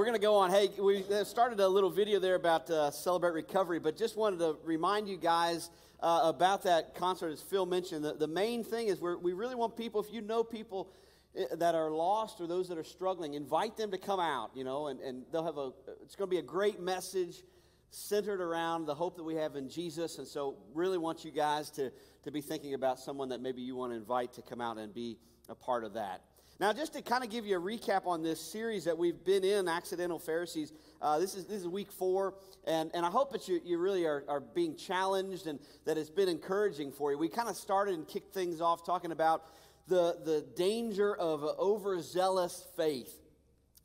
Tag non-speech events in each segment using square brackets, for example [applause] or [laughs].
we're going to go on. Hey, we started a little video there about uh, Celebrate Recovery, but just wanted to remind you guys uh, about that concert, as Phil mentioned. The, the main thing is we really want people, if you know people uh, that are lost or those that are struggling, invite them to come out, you know, and, and they'll have a, it's going to be a great message centered around the hope that we have in Jesus. And so, really want you guys to, to be thinking about someone that maybe you want to invite to come out and be a part of that. Now, just to kind of give you a recap on this series that we've been in, Accidental Pharisees, uh, this, is, this is week four, and, and I hope that you, you really are, are being challenged and that it's been encouraging for you. We kind of started and kicked things off talking about the, the danger of overzealous faith.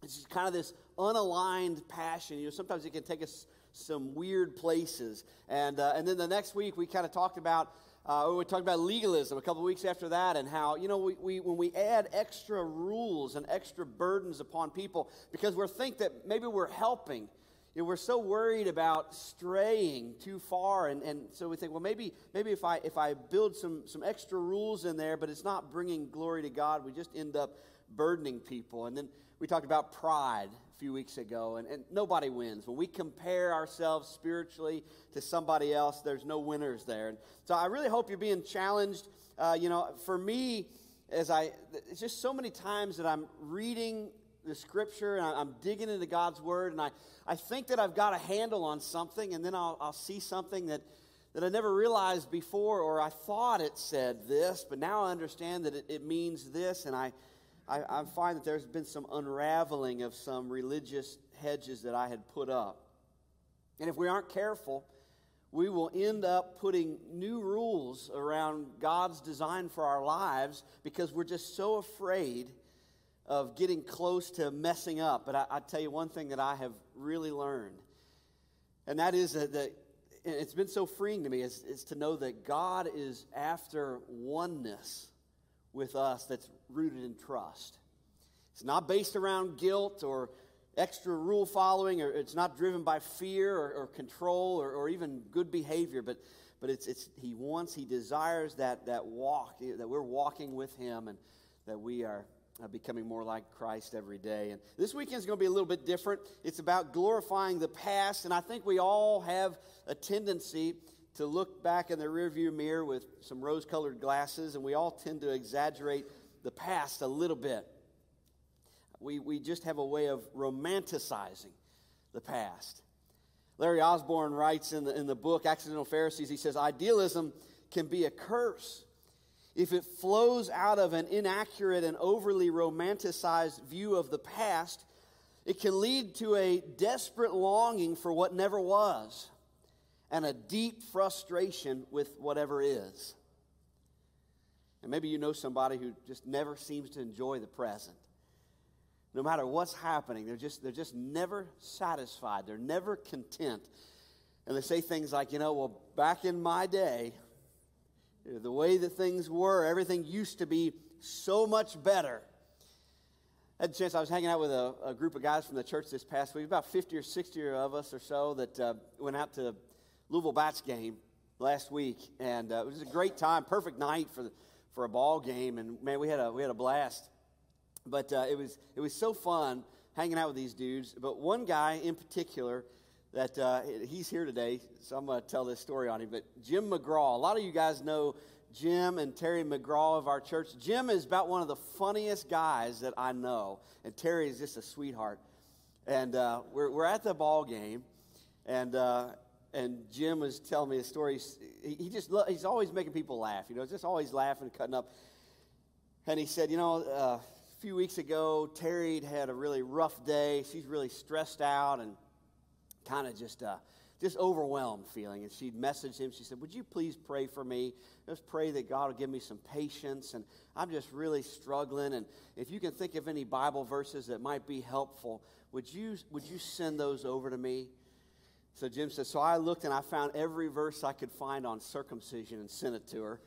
It's just kind of this unaligned passion. You know, sometimes it can take us some weird places. And, uh, and then the next week, we kind of talked about uh, we talked about legalism a couple weeks after that, and how, you know, we, we, when we add extra rules and extra burdens upon people because we think that maybe we're helping, you know, we're so worried about straying too far, and, and so we think, well, maybe, maybe if, I, if I build some, some extra rules in there, but it's not bringing glory to God, we just end up burdening people. And then we talked about pride a few weeks ago, and, and nobody wins. When we compare ourselves spiritually to somebody else, there's no winners there. And so I really hope you're being challenged. Uh, you know, for me, as I, it's just so many times that I'm reading the scripture and I'm digging into God's word, and I, I think that I've got a handle on something, and then I'll, I'll see something that, that I never realized before, or I thought it said this, but now I understand that it, it means this, and I I, I find that there's been some unraveling of some religious hedges that I had put up. And if we aren't careful, we will end up putting new rules around God's design for our lives because we're just so afraid of getting close to messing up. But I, I tell you one thing that I have really learned, and that is that, that it's been so freeing to me, is, is to know that God is after oneness with us that's rooted in trust. It's not based around guilt or extra rule following, or it's not driven by fear or, or control or, or, even good behavior, but, but it's, it's, he wants, he desires that, that walk, that we're walking with him and that we are becoming more like Christ every day. And this weekend is going to be a little bit different. It's about glorifying the past, and I think we all have a tendency to look back in the rearview mirror with some rose colored glasses, and we all tend to exaggerate the past a little bit. We, we just have a way of romanticizing the past. Larry Osborne writes in the, in the book Accidental Pharisees, he says, Idealism can be a curse if it flows out of an inaccurate and overly romanticized view of the past. It can lead to a desperate longing for what never was and a deep frustration with whatever is. And maybe you know somebody who just never seems to enjoy the present. No matter what's happening, they're just, they're just never satisfied. They're never content. And they say things like, you know, well, back in my day, the way that things were, everything used to be so much better. I had a chance, I was hanging out with a, a, group of guys from the church this past week, about 50 or 60 of us or so, that uh, went out to Louisville Bats game last week, and uh, it was a great time, perfect night for the, for a ball game, and man, we had a we had a blast. But uh, it was it was so fun hanging out with these dudes. But one guy in particular that uh, he's here today, so I'm going to tell this story on him. But Jim McGraw, a lot of you guys know Jim and Terry McGraw of our church. Jim is about one of the funniest guys that I know, and Terry is just a sweetheart. And uh, we're we're at the ball game, and uh, and Jim was telling me a story. He, just he's always making people laugh. You know, just always laughing, and cutting up. And he said, you know, uh, a few weeks ago, Terry had a really rough day. She's really stressed out and kind of just uh, just overwhelmed feeling. And she'd messaged him. She said, "Would you please pray for me? Just pray that God will give me some patience. And I'm just really struggling. And if you can think of any Bible verses that might be helpful, would you would you send those over to me?" So Jim says, So I looked and I found every verse I could find on circumcision and sent it to her.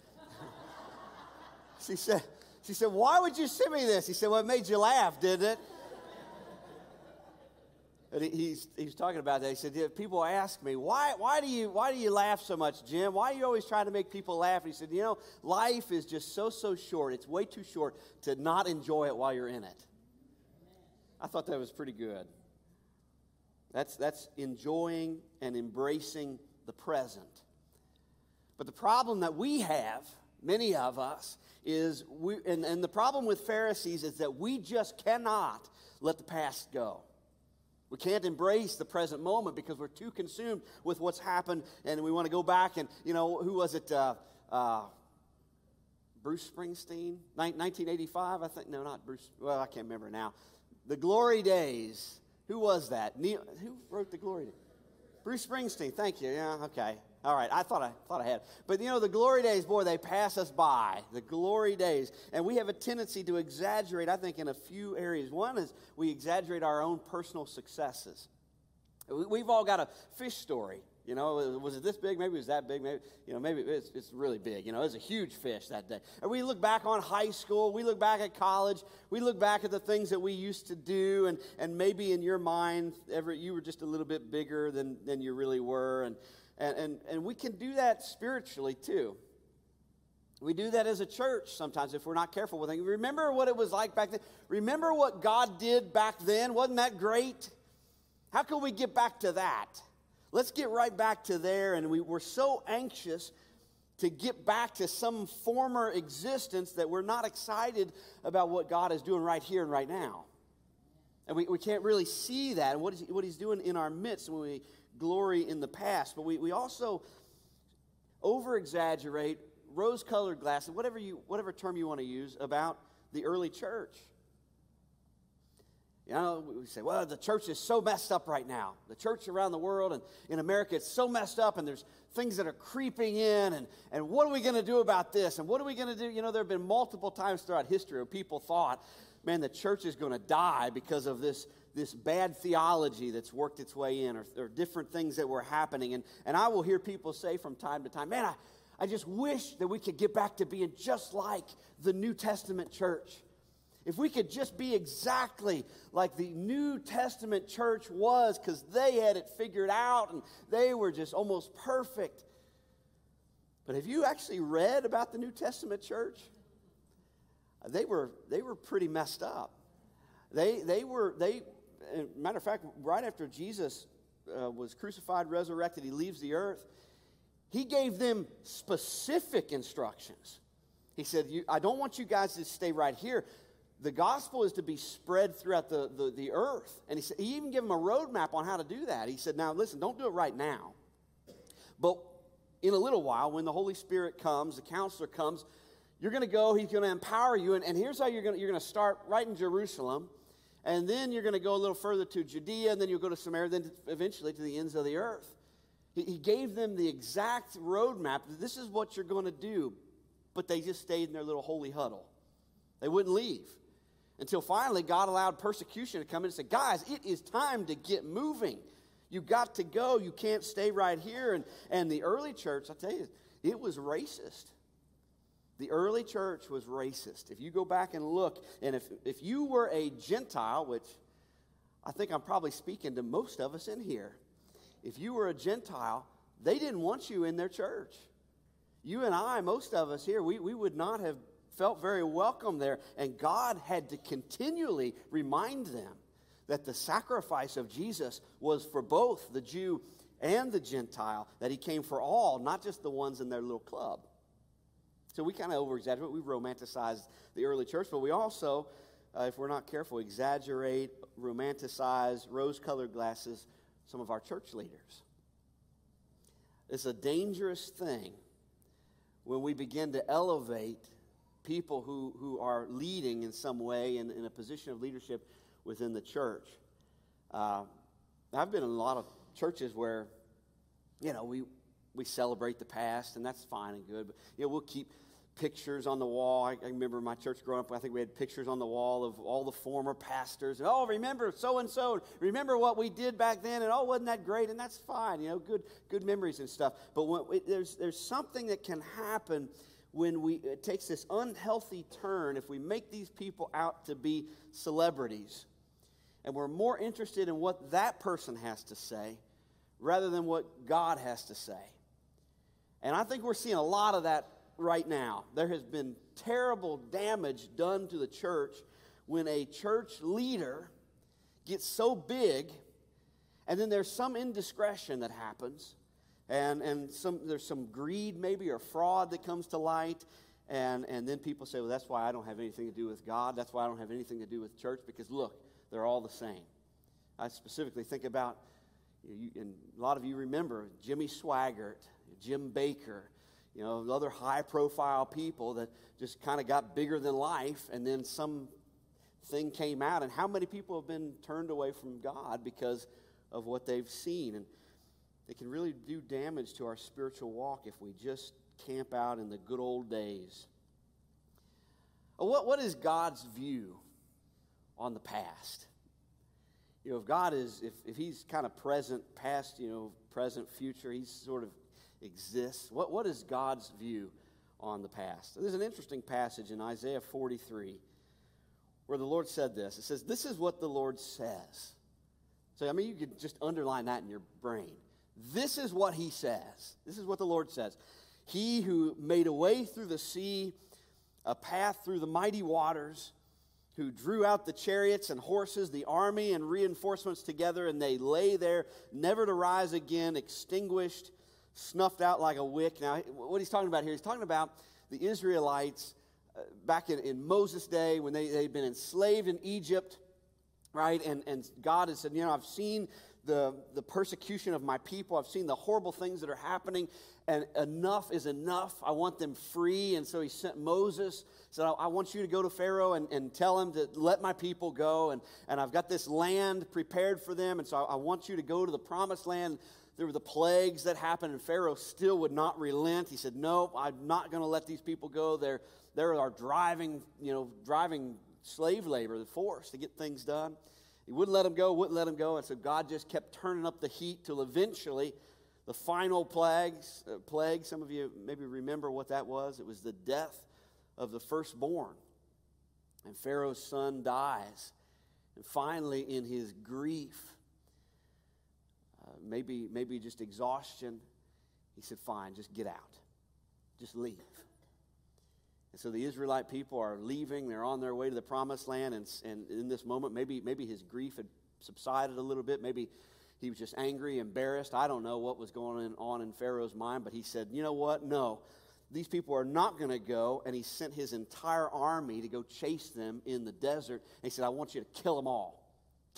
[laughs] she said, she said, Why would you send me this? He said, Well, it made you laugh, didn't it? And he, he's, he's talking about that. He said, yeah, People ask me, why, why, do you, why do you laugh so much, Jim? Why are you always trying to make people laugh? And he said, You know, life is just so, so short. It's way too short to not enjoy it while you're in it. I thought that was pretty good. That's, that's enjoying and embracing the present. But the problem that we have, many of us, is we, and, and the problem with Pharisees is that we just cannot let the past go. We can't embrace the present moment because we're too consumed with what's happened and we want to go back and, you know, who was it? Uh, uh, Bruce Springsteen? 1985, I think. No, not Bruce. Well, I can't remember now. The Glory Days. Who was that? Neil, who wrote the Glory Days? Bruce Springsteen. Thank you. Yeah, okay. All right, I thought I thought I had. But you know, the glory days, boy, they pass us by. The glory days. And we have a tendency to exaggerate, I think, in a few areas. One is we exaggerate our own personal successes. We've all got a fish story. You know, was it this big? Maybe it was that big. Maybe, you know, maybe it's, it's really big. You know, it was a huge fish that day. And we look back on high school. We look back at college. We look back at the things that we used to do. And, and maybe in your mind, every, you were just a little bit bigger than, than you really were. And, and, and, and we can do that spiritually too. We do that as a church sometimes if we're not careful with it. Remember what it was like back then? Remember what God did back then? Wasn't that great? How can we get back to that? Let's get right back to there. And we, we're so anxious to get back to some former existence that we're not excited about what God is doing right here and right now. And we, we can't really see that and what, is, what He's doing in our midst when we glory in the past. But we, we also over exaggerate rose colored glasses, whatever, you, whatever term you want to use, about the early church. You know, we say, well, the church is so messed up right now. The church around the world and in America, it's so messed up, and there's things that are creeping in, and, and what are we going to do about this? And what are we going to do? You know, there have been multiple times throughout history where people thought, man, the church is going to die because of this, this bad theology that's worked its way in, or, or different things that were happening. And, and I will hear people say from time to time, man, I, I just wish that we could get back to being just like the New Testament church. If we could just be exactly like the New Testament church was, because they had it figured out and they were just almost perfect. But have you actually read about the New Testament church? They were, they were pretty messed up. They, they were, they, matter of fact, right after Jesus uh, was crucified, resurrected, he leaves the earth, he gave them specific instructions. He said, I don't want you guys to stay right here the gospel is to be spread throughout the, the, the, earth. And he, said, he even gave them a roadmap on how to do that. He said, Now, listen, don't do it right now. But in a little while, when the Holy Spirit comes, the counselor comes, you're going to go, he's going to empower you. And, and here's how you're going you're to start right in Jerusalem. And then you're going to go a little further to Judea, and then you'll go to Samaria, then eventually to the ends of the earth. He, he gave them the exact roadmap. This is what you're going to do. But they just stayed in their little holy huddle. They wouldn't leave. Until finally, God allowed persecution to come in and said, Guys, it is time to get moving. You got to go. You can't stay right here. And, and the early church, I tell you, it was racist. The early church was racist. If you go back and look, and if, if you were a Gentile, which I think I'm probably speaking to most of us in here, if you were a Gentile, they didn't want you in their church. You and I, most of us here, we, we would not have felt very welcome there. And God had to continually remind them that the sacrifice of Jesus was for both the Jew and the Gentile, that he came for all, not just the ones in their little club. So we kind of over exaggerate. We romanticize the early church, but we also, uh, if we're not careful, exaggerate, romanticize, rose colored glasses some of our church leaders. It's a dangerous thing when we begin to elevate people who, who are leading in some way in, in a position of leadership within the church. Uh, I've been in a lot of churches where, you know, we, we celebrate the past, and that's fine and good. But, you know, we'll keep pictures on the wall. I, I, remember my church growing up, I think we had pictures on the wall of all the former pastors. And, oh, remember so and so. Remember what we did back then. And, oh, wasn't that great? And that's fine, you know, good, good memories and stuff. But when, there's, there's something that can happen when we, it takes this unhealthy turn if we make these people out to be celebrities. And we're more interested in what that person has to say rather than what God has to say. And I think we're seeing a lot of that right now. There has been terrible damage done to the church when a church leader gets so big And then there's some indiscretion that happens, and, and some, there's some greed maybe or fraud that comes to light. And, and then people say, well, that's why I don't have anything to do with God. That's why I don't have anything to do with church, because look, they're all the same. I specifically think about, you, and a lot of you remember Jimmy Swaggart, Jim Bakker, you know, other high profile people that just kind of got bigger than life, and then some thing came out. And how many people have been turned away from God because of what they've seen? And it can really do damage to our spiritual walk if we just camp out in the good old days. Uh, what, what is God's view on the past? You know, if God is, if, if He's kind of present, past, you know, present, future, He sort of exists. What, what is God's view on the past? There's an interesting passage in Isaiah 43 where the Lord said this. It says, This is what the Lord says. So, I mean, you could just underline that in your brain. This is what He says. This is what the Lord says. He who made a way through the sea, a path through the mighty waters, who drew out the chariots and horses, the army and reinforcements together, and they lay there, never to rise again, extinguished, snuffed out like a wick. Now, what he's talking about here, he's talking about the Israelites uh, back in, in Moses' day when they, they'd been enslaved in Egypt, right? And, and God has said, You know, I've seen the, the persecution of my people. I've seen the horrible things that are happening, and enough is enough. I want them free. And so he sent Moses, said, I, I want you to go to Pharaoh and, and tell him to let my people go. And, and I've got this land prepared for them. And so I, I want you to go to the promised land. There were the plagues that happened, and Pharaoh still would not relent. He said, No, I'm not going to let these people go. They're, they're our driving, you know, driving slave labor, the force to get things done. He wouldn't let him go, wouldn't let him go. And so God just kept turning up the heat till eventually the final plagues, uh, plague, some of you maybe remember what that was. It was the death of the firstborn. And Pharaoh's son dies. And finally, in his grief, uh, maybe, maybe just exhaustion, he said, Fine, just get out. Just leave. And so the Israelite people are leaving. They're on their way to the promised land. And, and in this moment, maybe, maybe his grief had subsided a little bit. Maybe he was just angry, embarrassed. I don't know what was going on in Pharaoh's mind, but he said, You know what? No, these people are not going to go. And he sent his entire army to go chase them in the desert. And he said, I want you to kill them all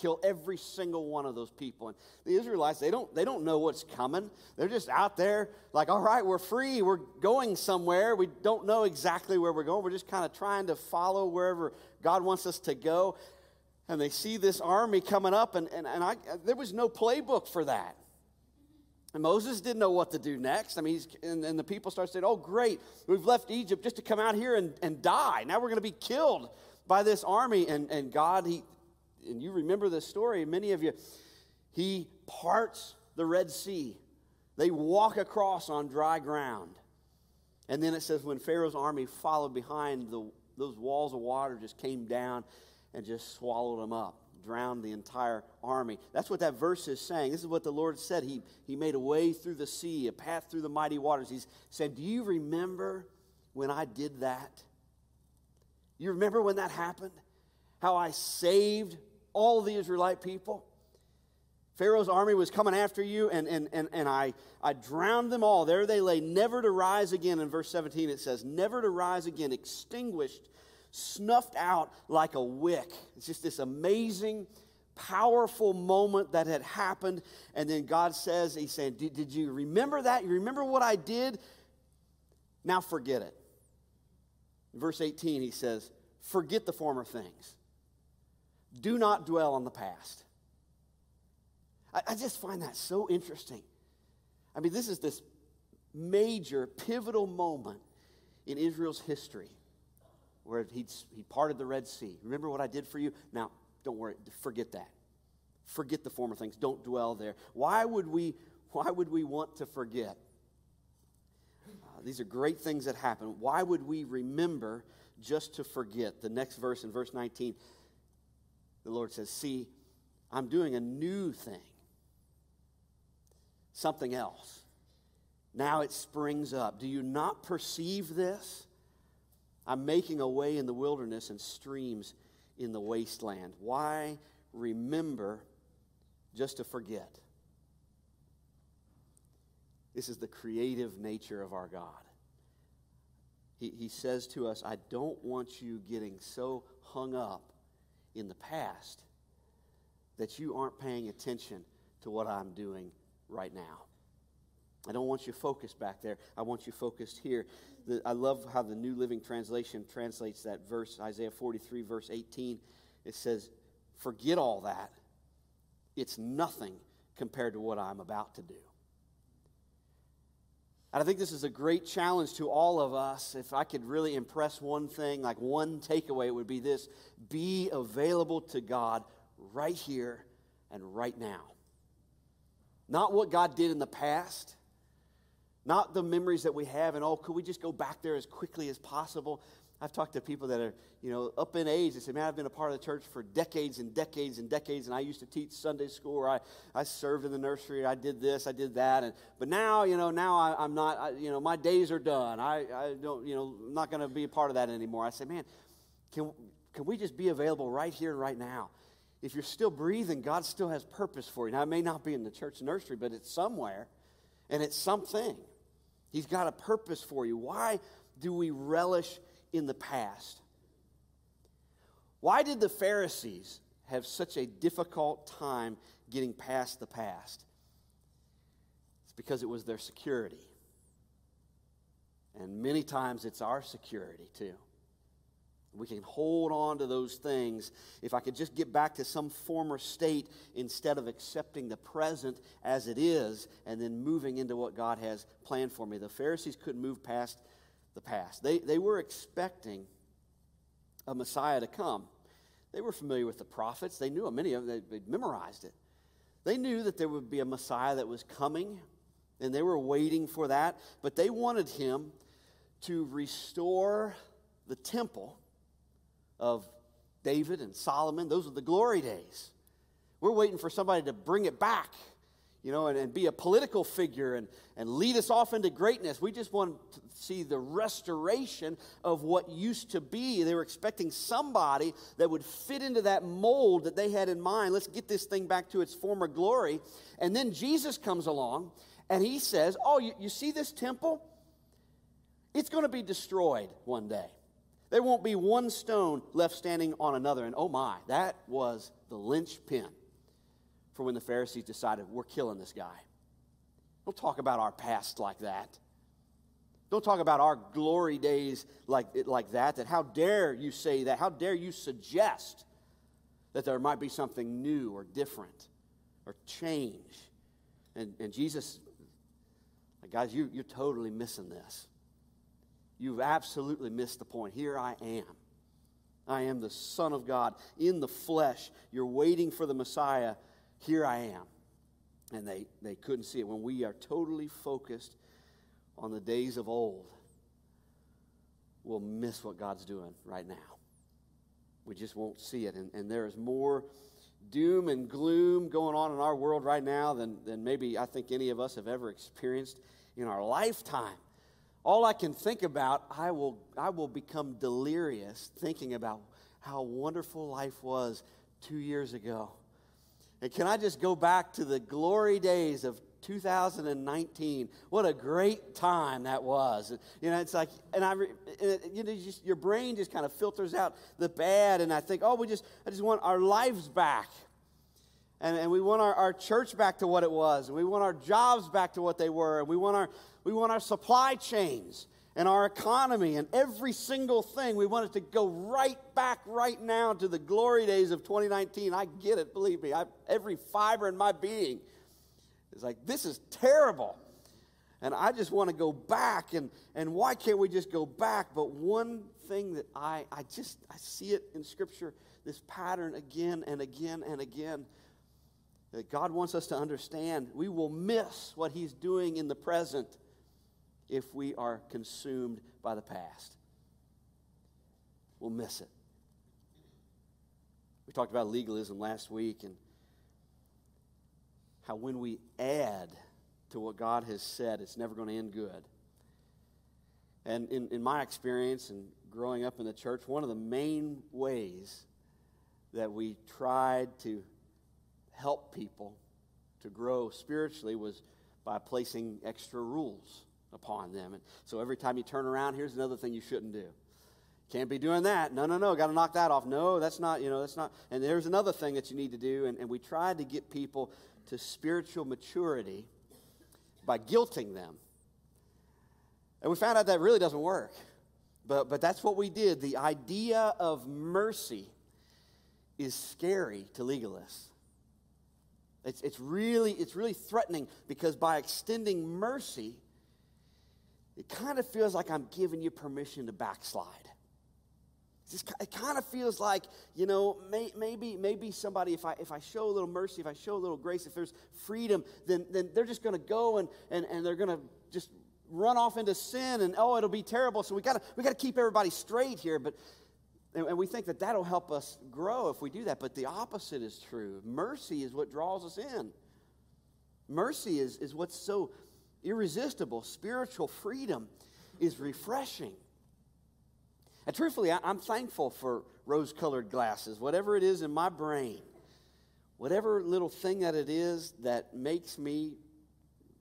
kill every single one of those people. And the Israelites, they don't, they don't know what's coming. They're just out there like, all right, we're free. We're going somewhere. We don't know exactly where we're going. We're just kind of trying to follow wherever God wants us to go. And they see this army coming up, and, and, and I, there was no playbook for that. And Moses didn't know what to do next. I mean, and, and the people start saying, oh, great, we've left Egypt just to come out here and, and die. Now we're going to be killed by this army. And, and God, he, and you remember this story, many of you, he parts the Red Sea. They walk across on dry ground. And then it says, when Pharaoh's army followed behind, the, those walls of water just came down and just swallowed them up, drowned the entire army. That's what that verse is saying. This is what the Lord said. He, he made a way through the sea, a path through the mighty waters. He said, Do you remember when I did that? You remember when that happened? How I saved all the Israelite people. Pharaoh's army was coming after you, and, and, and, and I, I drowned them all. There they lay, never to rise again. In verse 17, it says, Never to rise again, extinguished, snuffed out like a wick. It's just this amazing, powerful moment that had happened. And then God says, He's saying, Did, did you remember that? You remember what I did? Now forget it. In verse 18, he says, Forget the former things. Do not dwell on the past. I, I just find that so interesting. I mean, this is this major, pivotal moment in Israel's history where he he parted the Red Sea. Remember what I did for you? Now, don't worry, forget that. Forget the former things. Don't dwell there. Why would we, [laughs] why would we want to forget? Uh, these are great things that happen. Why would we remember just to forget? The next verse in verse 19 the Lord says, See, I'm doing a new thing, something else. Now it springs up. Do you not perceive this? I'm making a way in the wilderness and streams in the wasteland. Why remember just to forget. This is the creative nature of our God. He, he says to us, I don't want you getting so hung up in the past that you aren't paying attention to what I'm doing right now. I don't want you focused back there. I want you focused here. The, I love how the New Living Translation translates that verse, Isaiah 43, verse 18. It says, Forget all that. It's nothing compared to what I'm about to do. And I think this is a great challenge to all of us. If I could really impress one thing, like one takeaway, it would be this be available to God right here and right now. Not what God did in the past, not the memories that we have, and oh, could we just go back there as quickly as possible? I've talked to people that are, you know, up in age. They say, man, I've been a part of the church for decades and decades and decades, and I used to teach Sunday school, or I, I served in the nursery, I did this, I did that, and but now, you know, now I, am not, I, you know, my days are done. I, I don't, you know, I'm not going to be a part of that anymore. I say, man, can, can we just be available right here and right now? If you're still breathing, God still has purpose for you. Now, it may not be in the church nursery, but it's somewhere, and it's something. He's got a purpose for you. Why do we relish in the past. Why did the Pharisees have such a difficult time getting past the past? It's because it was their security. And many times it's our security too. We can hold on to those things. If I could just get back to some former state instead of accepting the present as it is and then moving into what God has planned for me. The Pharisees couldn't move past the past. They, they were expecting a Messiah to come. They were familiar with the prophets. They knew many of them, they'd memorized it. They knew that there would be a Messiah that was coming, and they were waiting for that. But they wanted him to restore the temple of David and Solomon. Those are the glory days. We're waiting for somebody to bring it back you know, and, and be a political figure and, and lead us off into greatness. We just want to see the restoration of what used to be. They were expecting somebody that would fit into that mold that they had in mind. Let's get this thing back to its former glory. And then Jesus comes along and he says, Oh, you, you see this temple? It's going to be destroyed one day. There won't be one stone left standing on another. And oh my, that was the linchpin for when the Pharisees decided, we're killing this guy. Don't talk about our past like that. Don't talk about our glory days like, like that. That how dare you say that? How dare you suggest that there might be something new or different or change? And, and Jesus, guys, you, you're totally missing this. You've absolutely missed the point. Here I am. I am the Son of God in the flesh. You're waiting for the Messiah here I am. And they, they couldn't see it. When we are totally focused on the days of old, we'll miss what God's doing right now. We just won't see it. And, and there is more doom and gloom going on in our world right now than, than maybe I think any of us have ever experienced in our lifetime. All I can think about, I will, I will become delirious thinking about how wonderful life was two years ago and can I just go back to the glory days of 2019? What a great time that was. You know, it's like, and I, you know, just, your brain just kind of filters out the bad, and I think, oh, we just, I just want our lives back. And, and we want our, our church back to what it was, and we want our jobs back to what they were, and we want our, we want our supply chains and our economy and every single thing. We want it to go right back right now to the glory days of 2019. I get it, believe me. I, every fiber in my being is like, this is terrible. And I just want to go back. And, and why can't we just go back? But one thing that I, I just, I see it in Scripture, this pattern again and again and again that God wants us to understand. We will miss what He's doing in the present if we are consumed by the past. We'll miss it. We talked about legalism last week and how when we add to what God has said, it's never going to end good. And in, in my experience and growing up in the church, one of the main ways that we tried to help people to grow spiritually was by placing extra rules upon them. And so every time you turn around, here's another thing you shouldn't do. Can't be doing that. No, no, no. Got to knock that off. No, that's not, you know, that's not. And there's another thing that you need to do. And, and we tried to get people to spiritual maturity by guilting them. And we found out that really doesn't work. But, but that's what we did. The idea of mercy is scary to legalists. It's, it's, really, it's really threatening because by extending mercy, it kind of feels like I'm giving you permission to backslide. Just, it kind of feels like, you know, may, maybe, maybe somebody, if I, if I show a little mercy, if I show a little grace, if there's freedom, then, then they're just going to go and, and, and they're going to just run off into sin and, oh, it'll be terrible. So we got we to keep everybody straight here. But, and, and we think that that'll help us grow if we do that. But the opposite is true. Mercy is what draws us in. Mercy is, is what's so irresistible. Spiritual freedom is refreshing. And truthfully, I'm thankful for rose colored glasses, whatever it is in my brain, whatever little thing that it is that makes me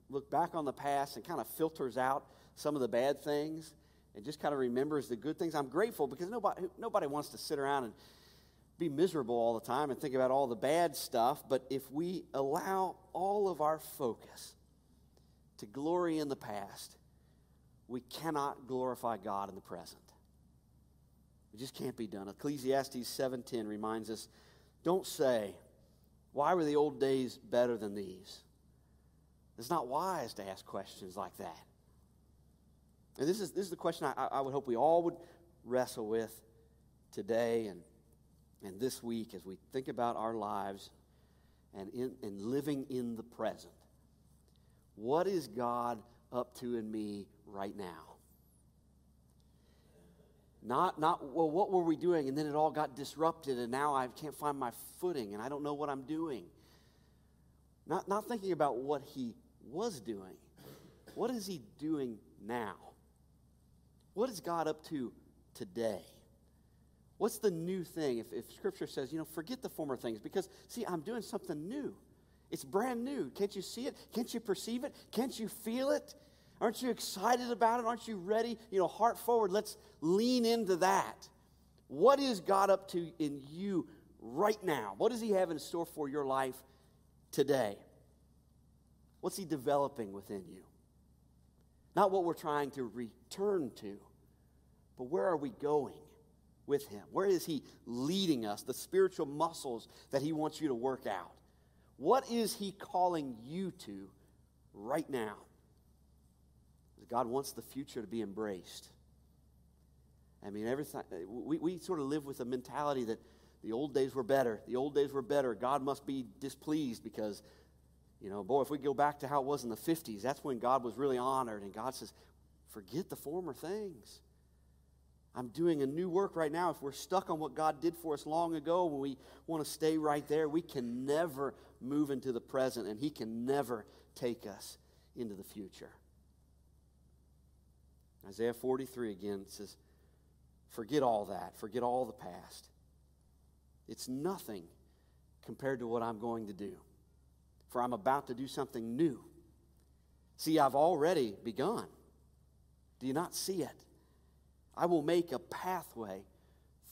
look back on the past and kind of filters out some of the bad things and just kind of remembers the good things. I'm grateful because nobody, nobody wants to sit around and be miserable all the time and think about all the bad stuff. But if we allow all of our focus to glory in the past, we cannot glorify God in the present. It just can't be done. Ecclesiastes 7:10 reminds us, don't say, why were the old days better than these? It's not wise to ask questions like that. And this is, this is the question I, I would hope we all would wrestle with today and, and this week as we think about our lives and, in, and living in the present. What is God up to in me right now? Not, not, well, what were we doing? And then it all got disrupted, and now I can't find my footing, and I don't know what I'm doing. Not, not thinking about what he was doing. What is he doing now? What is God up to today? What's the new thing? If, if Scripture says, you know, forget the former things, because, see, I'm doing something new. It's brand new. Can't you see it? Can't you perceive it? Can't you feel it? Aren't you excited about it? Aren't you ready? You know, heart forward. Let's lean into that. What is God up to in you right now? What does He have in store for your life today? What's He developing within you? Not what we're trying to return to, but where are we going with Him? Where is He leading us? The spiritual muscles that He wants you to work out. What is He calling you to right now? God wants the future to be embraced. I mean, everything, we, we sort of live with a mentality that the old days were better. The old days were better. God must be displeased because, you know, boy, if we go back to how it was in the 50s, that's when God was really honored. And God says, forget the former things. I'm doing a new work right now. If we're stuck on what God did for us long ago, when we want to stay right there, we can never move into the present, and He can never take us into the future. Isaiah 43 again says, Forget all that. Forget all the past. It's nothing compared to what I'm going to do. For I'm about to do something new. See, I've already begun. Do you not see it? I will make a pathway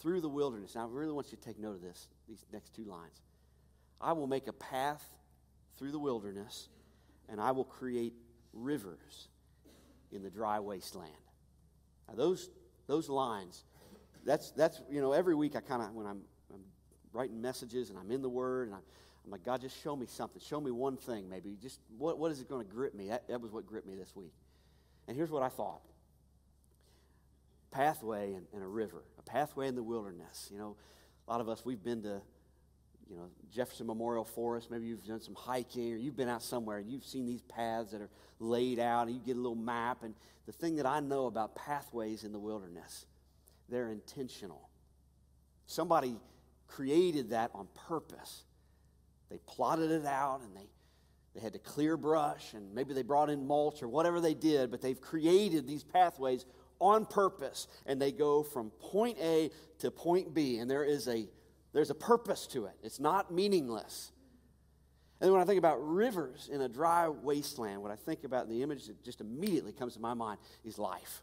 through the wilderness. Now, I really want you to take note of this, these next two lines. I will make a path through the wilderness, and I will create rivers in the dry wasteland. Now, those, those lines, that's, that's, you know, every week I kind of, when I'm, I'm writing messages and I'm in the Word, and I'm, I'm like, God, just show me something. Show me one thing, maybe. Just what, what is it going to grip me? That, that was what gripped me this week. And here's what I thought pathway and, and, a river, a pathway in the wilderness. You know, a lot of us, we've been to, you know, Jefferson Memorial Forest. Maybe you've done some hiking or you've been out somewhere and you've seen these paths that are laid out and you get a little map. And the thing that I know about pathways in the wilderness, they're intentional. Somebody created that on purpose. They plotted it out and they, they had to clear brush and maybe they brought in mulch or whatever they did, but they've created these pathways on purpose and they go from point A to point B and there is a there's a purpose to it. It's not meaningless. And when I think about rivers in a dry wasteland, what I think about the image that just immediately comes to my mind is life.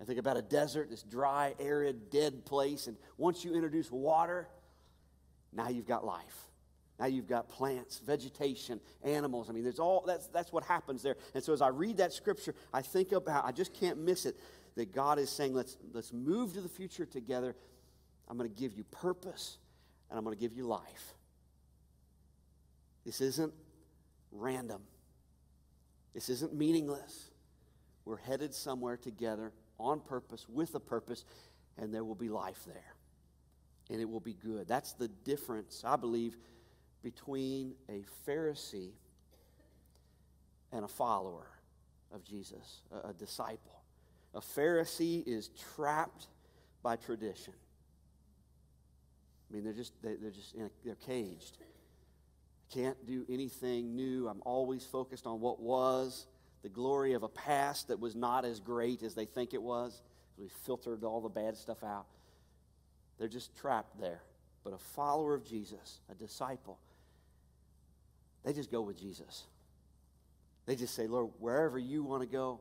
I think about a desert, this dry, arid, dead place, and once you introduce water, now you've got life. Now you've got plants, vegetation, animals. I mean, there's all that's that's what happens there. And so as I read that scripture, I think about I just can't miss it that God is saying, let's let's move to the future together. I'm going to give you purpose and I'm going to give you life. This isn't random. This isn't meaningless. We're headed somewhere together on purpose, with a purpose, and there will be life there. And it will be good. That's the difference, I believe, between a Pharisee and a follower of Jesus, a, a disciple. A Pharisee is trapped by tradition. I mean, they're just, they, are just a, they're caged. Can't do anything new. I'm always focused on what was, the glory of a past that was not as great as they think it was. We filtered all the bad stuff out. They're just trapped there. But a follower of Jesus, a disciple, they just go with Jesus. They just say, Lord, wherever you want to go,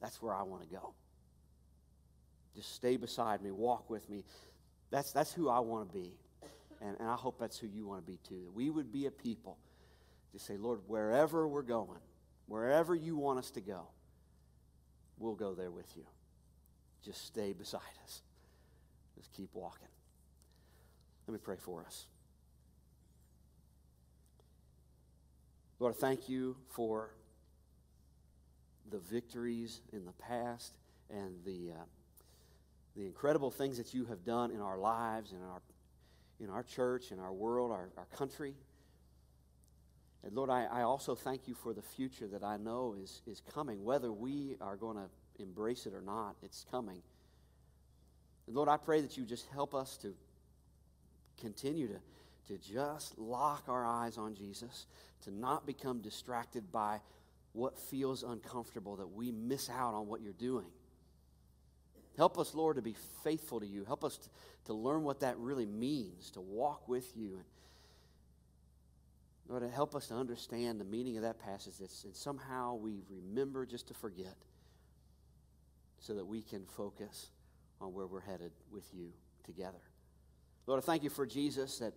that's where I want to go. Just stay beside me, walk with me. That's, that's who I want to be. And, and I hope that's who you want to be too. We would be a people to say, Lord, wherever we're going, wherever you want us to go, we'll go there with you. Just stay beside us. Just keep walking. Let me pray for us. Lord, thank you for the victories in the past and the, uh, the incredible things that you have done in our lives in our, in our church, in our world, our, our country. And Lord, I, I also thank you for the future that I know is, is coming, whether we are going to embrace it or not, it's coming. And Lord, I pray that you just help us to continue to, to just lock our eyes on Jesus, to not become distracted by what feels uncomfortable, that we miss out on what you're doing. Help us, Lord, to be faithful to you. Help us to, to learn what that really means, to walk with you and Lord, help us to understand the meaning of that passage and somehow we remember just to forget so that we can focus on where we're headed with you together. Lord, I thank you for Jesus that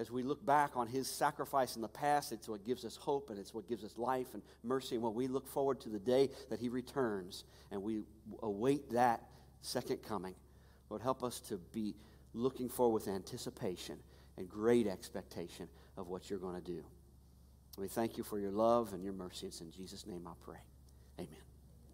as we look back on his sacrifice in the past, it's what gives us hope and it's what gives us life and mercy. And when we look forward to the day that he returns and we await that second coming, Lord, help us to be looking forward with anticipation and great expectation of what you're going to do. We thank you for your love and your mercy. It's in Jesus' name I pray. Amen.